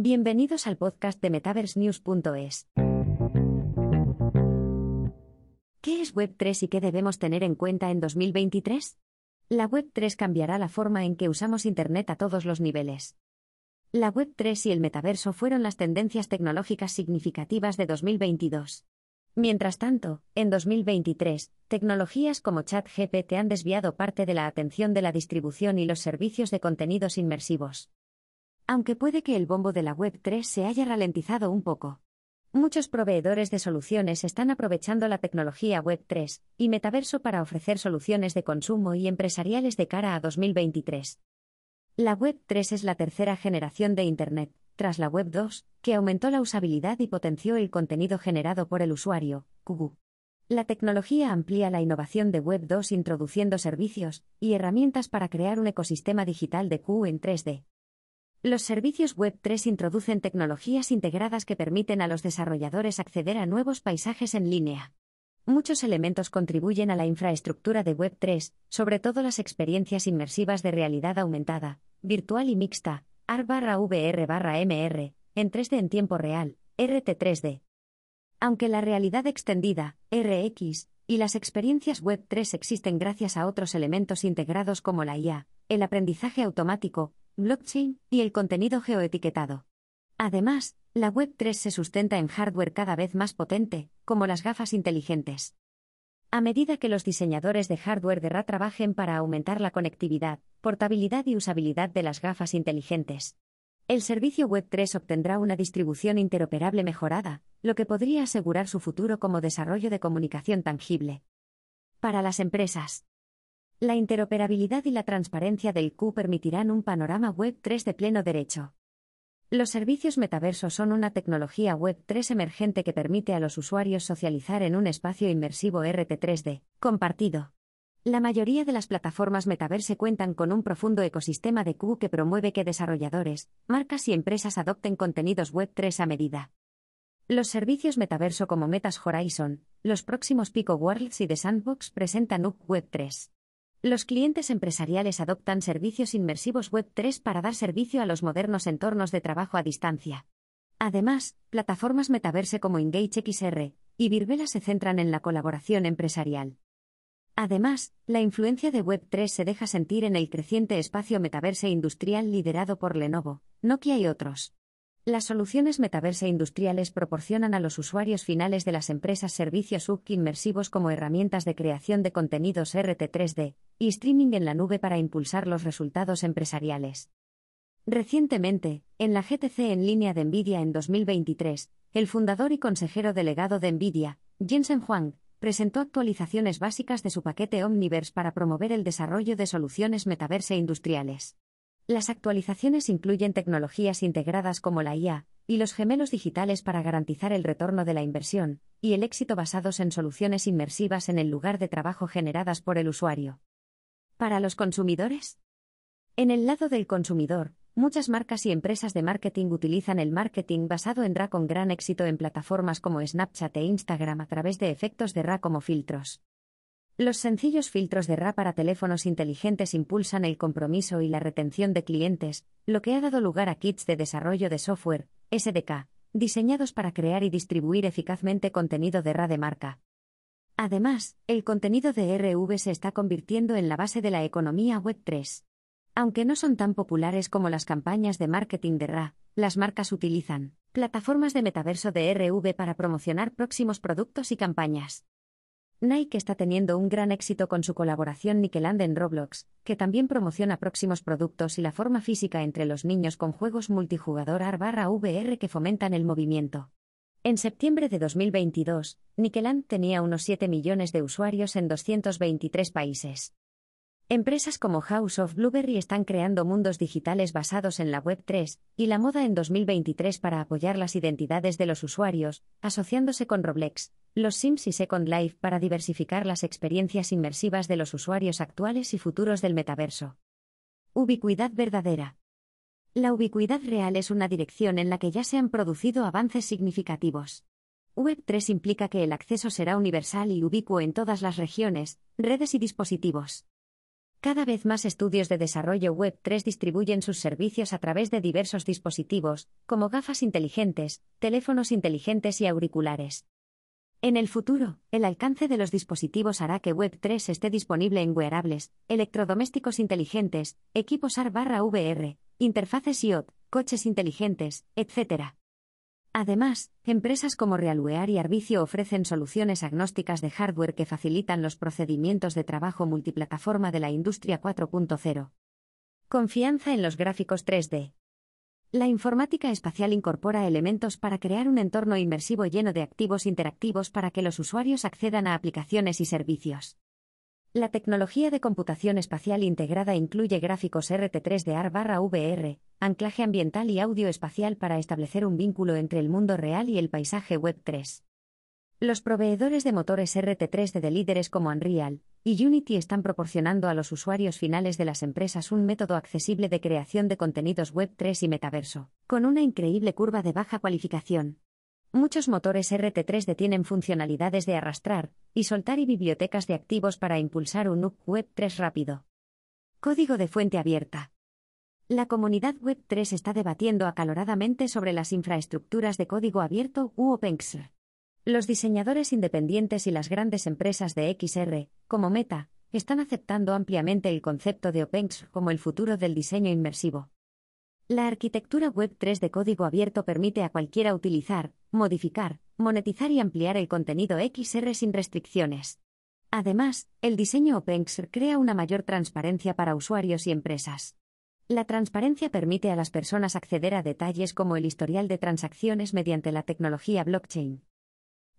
Bienvenidos al podcast de MetaverseNews.es. ¿Qué es Web3 y qué debemos tener en cuenta en 2023? La Web3 cambiará la forma en que usamos Internet a todos los niveles. La Web3 y el metaverso fueron las tendencias tecnológicas significativas de 2022. Mientras tanto, en 2023, tecnologías como ChatGPT han desviado parte de la atención de la distribución y los servicios de contenidos inmersivos. Aunque puede que el bombo de la Web3 se haya ralentizado un poco. Muchos proveedores de soluciones están aprovechando la tecnología Web3 y metaverso para ofrecer soluciones de consumo y empresariales de cara a 2023. La Web3 es la tercera generación de Internet, tras la Web 2, que aumentó la usabilidad y potenció el contenido generado por el usuario. La tecnología amplía la innovación de Web 2 introduciendo servicios y herramientas para crear un ecosistema digital de Q en 3D. Los servicios Web 3 introducen tecnologías integradas que permiten a los desarrolladores acceder a nuevos paisajes en línea. Muchos elementos contribuyen a la infraestructura de Web 3, sobre todo las experiencias inmersivas de realidad aumentada, virtual y mixta, AR/VR/MR, en 3D en tiempo real, RT3D. Aunque la realidad extendida, RX, y las experiencias Web 3 existen gracias a otros elementos integrados como la IA, el aprendizaje automático, blockchain y el contenido geoetiquetado. Además, la Web 3 se sustenta en hardware cada vez más potente, como las gafas inteligentes. A medida que los diseñadores de hardware de RA trabajen para aumentar la conectividad, portabilidad y usabilidad de las gafas inteligentes, el servicio Web3 obtendrá una distribución interoperable mejorada, lo que podría asegurar su futuro como desarrollo de comunicación tangible. Para las empresas, la interoperabilidad y la transparencia del Q permitirán un panorama Web3 de pleno derecho. Los servicios metaversos son una tecnología Web 3 emergente que permite a los usuarios socializar en un espacio inmersivo RT3D, compartido. La mayoría de las plataformas metaverse cuentan con un profundo ecosistema de Q que promueve que desarrolladores, marcas y empresas adopten contenidos Web 3 a medida. Los servicios metaverso como Metas Horizon, los próximos Pico Worlds y The Sandbox presentan UP Web 3. Los clientes empresariales adoptan servicios inmersivos Web 3 para dar servicio a los modernos entornos de trabajo a distancia. Además, plataformas metaverse como Engage XR y Virbela se centran en la colaboración empresarial. Además, la influencia de Web 3 se deja sentir en el creciente espacio metaverse industrial liderado por Lenovo, Nokia y otros. Las soluciones metaverse industriales proporcionan a los usuarios finales de las empresas servicios UC inmersivos como herramientas de creación de contenidos RT3D y streaming en la nube para impulsar los resultados empresariales. Recientemente, en la GTC en línea de Nvidia en 2023, el fundador y consejero delegado de Nvidia, Jensen Huang, presentó actualizaciones básicas de su paquete Omniverse para promover el desarrollo de soluciones metaverse industriales. Las actualizaciones incluyen tecnologías integradas como la IA y los gemelos digitales para garantizar el retorno de la inversión y el éxito basados en soluciones inmersivas en el lugar de trabajo generadas por el usuario. Para los consumidores. En el lado del consumidor, muchas marcas y empresas de marketing utilizan el marketing basado en RA con gran éxito en plataformas como Snapchat e Instagram a través de efectos de RA como filtros. Los sencillos filtros de RA para teléfonos inteligentes impulsan el compromiso y la retención de clientes, lo que ha dado lugar a kits de desarrollo de software, SDK, diseñados para crear y distribuir eficazmente contenido de RA de marca. Además, el contenido de RV se está convirtiendo en la base de la economía Web 3. Aunque no son tan populares como las campañas de marketing de RA, las marcas utilizan plataformas de metaverso de RV para promocionar próximos productos y campañas. Nike está teniendo un gran éxito con su colaboración Nickeland en Roblox, que también promociona próximos productos y la forma física entre los niños con juegos multijugador AR/VR que fomentan el movimiento. En septiembre de 2022, Nickeland tenía unos 7 millones de usuarios en 223 países. Empresas como House of Blueberry están creando mundos digitales basados en la Web 3 y la moda en 2023 para apoyar las identidades de los usuarios, asociándose con Roblex, los Sims y Second Life para diversificar las experiencias inmersivas de los usuarios actuales y futuros del metaverso. Ubicuidad verdadera. La ubicuidad real es una dirección en la que ya se han producido avances significativos. Web 3 implica que el acceso será universal y ubicuo en todas las regiones, redes y dispositivos. Cada vez más estudios de desarrollo Web 3 distribuyen sus servicios a través de diversos dispositivos, como gafas inteligentes, teléfonos inteligentes y auriculares. En el futuro, el alcance de los dispositivos hará que Web 3 esté disponible en wearables, electrodomésticos inteligentes, equipos AR/VR, interfaces IoT, coches inteligentes, etc. Además, empresas como Realwear y Arvicio ofrecen soluciones agnósticas de hardware que facilitan los procedimientos de trabajo multiplataforma de la industria 4.0. Confianza en los gráficos 3D. La informática espacial incorpora elementos para crear un entorno inmersivo lleno de activos interactivos para que los usuarios accedan a aplicaciones y servicios. La tecnología de computación espacial integrada incluye gráficos RT3 de AR/VR, anclaje ambiental y audio espacial para establecer un vínculo entre el mundo real y el paisaje Web3. Los proveedores de motores RT3 de líderes como Unreal y Unity están proporcionando a los usuarios finales de las empresas un método accesible de creación de contenidos Web3 y metaverso, con una increíble curva de baja cualificación. Muchos motores RT3D tienen funcionalidades de arrastrar y soltar y bibliotecas de activos para impulsar un Web 3 rápido. Código de fuente abierta. La comunidad Web 3 está debatiendo acaloradamente sobre las infraestructuras de código abierto u OpenXR. Los diseñadores independientes y las grandes empresas de XR, como Meta, están aceptando ampliamente el concepto de OpenXR como el futuro del diseño inmersivo. La arquitectura Web 3 de código abierto permite a cualquiera utilizar, modificar, monetizar y ampliar el contenido XR sin restricciones. Además, el diseño OpenXR crea una mayor transparencia para usuarios y empresas. La transparencia permite a las personas acceder a detalles como el historial de transacciones mediante la tecnología blockchain.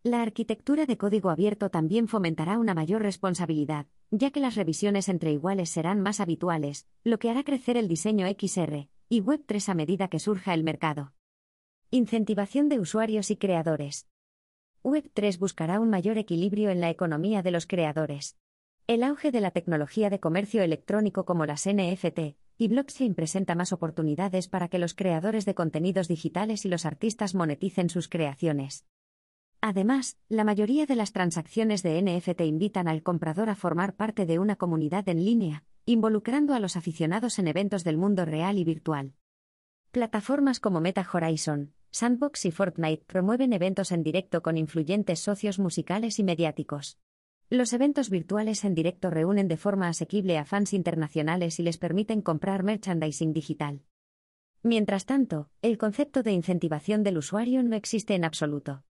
La arquitectura de código abierto también fomentará una mayor responsabilidad, ya que las revisiones entre iguales serán más habituales, lo que hará crecer el diseño XR, y Web3 a medida que surja el mercado. Incentivación de usuarios y creadores. Web3 buscará un mayor equilibrio en la economía de los creadores. El auge de la tecnología de comercio electrónico como las NFT y blockchain presenta más oportunidades para que los creadores de contenidos digitales y los artistas moneticen sus creaciones. Además, la mayoría de las transacciones de NFT invitan al comprador a formar parte de una comunidad en línea, involucrando a los aficionados en eventos del mundo real y virtual. Plataformas como Meta Horizon, Sandbox y Fortnite promueven eventos en directo con influyentes socios musicales y mediáticos. Los eventos virtuales en directo reúnen de forma asequible a fans internacionales y les permiten comprar merchandising digital. Mientras tanto, el concepto de incentivación del usuario no existe en absoluto.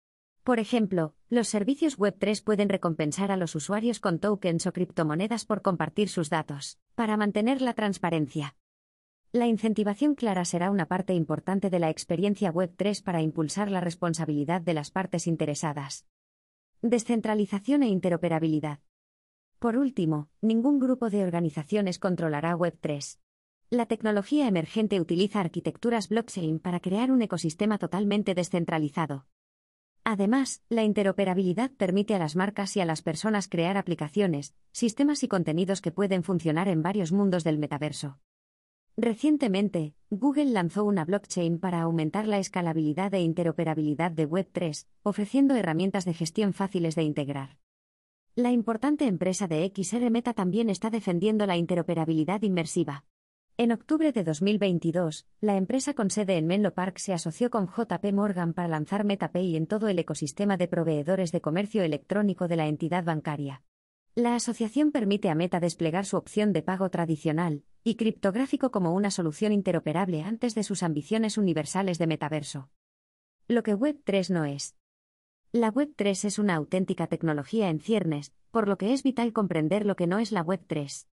Por ejemplo, los servicios Web3 pueden recompensar a los usuarios con tokens o criptomonedas por compartir sus datos, para mantener la transparencia. La incentivación clara será una parte importante de la experiencia Web3 para impulsar la responsabilidad de las partes interesadas. Descentralización e interoperabilidad. Por último, ningún grupo de organizaciones controlará Web3. La tecnología emergente utiliza arquitecturas blockchain para crear un ecosistema totalmente descentralizado. Además, la interoperabilidad permite a las marcas y a las personas crear aplicaciones, sistemas y contenidos que pueden funcionar en varios mundos del metaverso. Recientemente, Google lanzó una blockchain para aumentar la escalabilidad e interoperabilidad de Web3, ofreciendo herramientas de gestión fáciles de integrar. La importante empresa de XR Meta también está defendiendo la interoperabilidad inmersiva. En octubre de 2022, la empresa con sede en Menlo Park se asoció con JP Morgan para lanzar MetaPay en todo el ecosistema de proveedores de comercio electrónico de la entidad bancaria. La asociación permite a Meta desplegar su opción de pago tradicional y criptográfico como una solución interoperable antes de sus ambiciones universales de metaverso. Lo que Web3 no es. La Web3 es una auténtica tecnología en ciernes, por lo que es vital comprender lo que no es la Web3.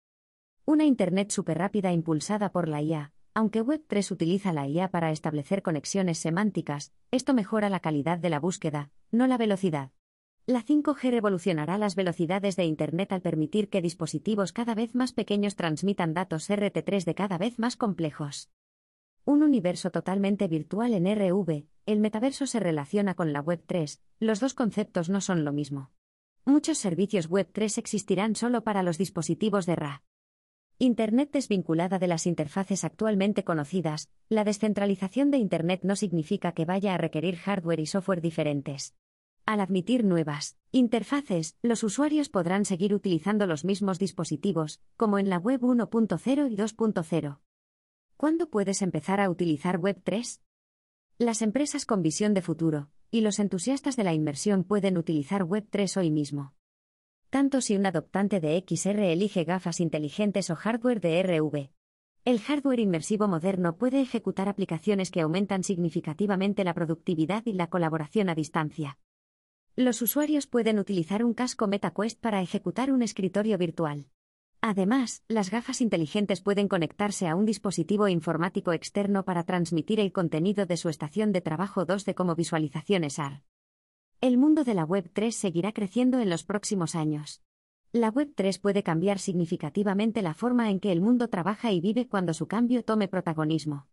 Una Internet rápida impulsada por la IA. Aunque Web3 utiliza la IA para establecer conexiones semánticas, esto mejora la calidad de la búsqueda, no la velocidad. La 5G revolucionará las velocidades de Internet al permitir que dispositivos cada vez más pequeños transmitan datos RT3 de cada vez más complejos. Un universo totalmente virtual en RV, el metaverso se relaciona con la Web3, los dos conceptos no son lo mismo. Muchos servicios Web3 existirán solo para los dispositivos de RA. Internet desvinculada de las interfaces actualmente conocidas, la descentralización de Internet no significa que vaya a requerir hardware y software diferentes. Al admitir nuevas interfaces, los usuarios podrán seguir utilizando los mismos dispositivos, como en la Web 1.0 y 2.0. ¿Cuándo puedes empezar a utilizar Web 3? Las empresas con visión de futuro y los entusiastas de la inmersión pueden utilizar Web 3 hoy mismo. Tanto si un adoptante de XR elige gafas inteligentes o hardware de RV. El hardware inmersivo moderno puede ejecutar aplicaciones que aumentan significativamente la productividad y la colaboración a distancia. Los usuarios pueden utilizar un casco MetaQuest para ejecutar un escritorio virtual. Además, las gafas inteligentes pueden conectarse a un dispositivo informático externo para transmitir el contenido de su estación de trabajo 2D como visualización SAR. El mundo de la Web 3 seguirá creciendo en los próximos años. La Web 3 puede cambiar significativamente la forma en que el mundo trabaja y vive cuando su cambio tome protagonismo.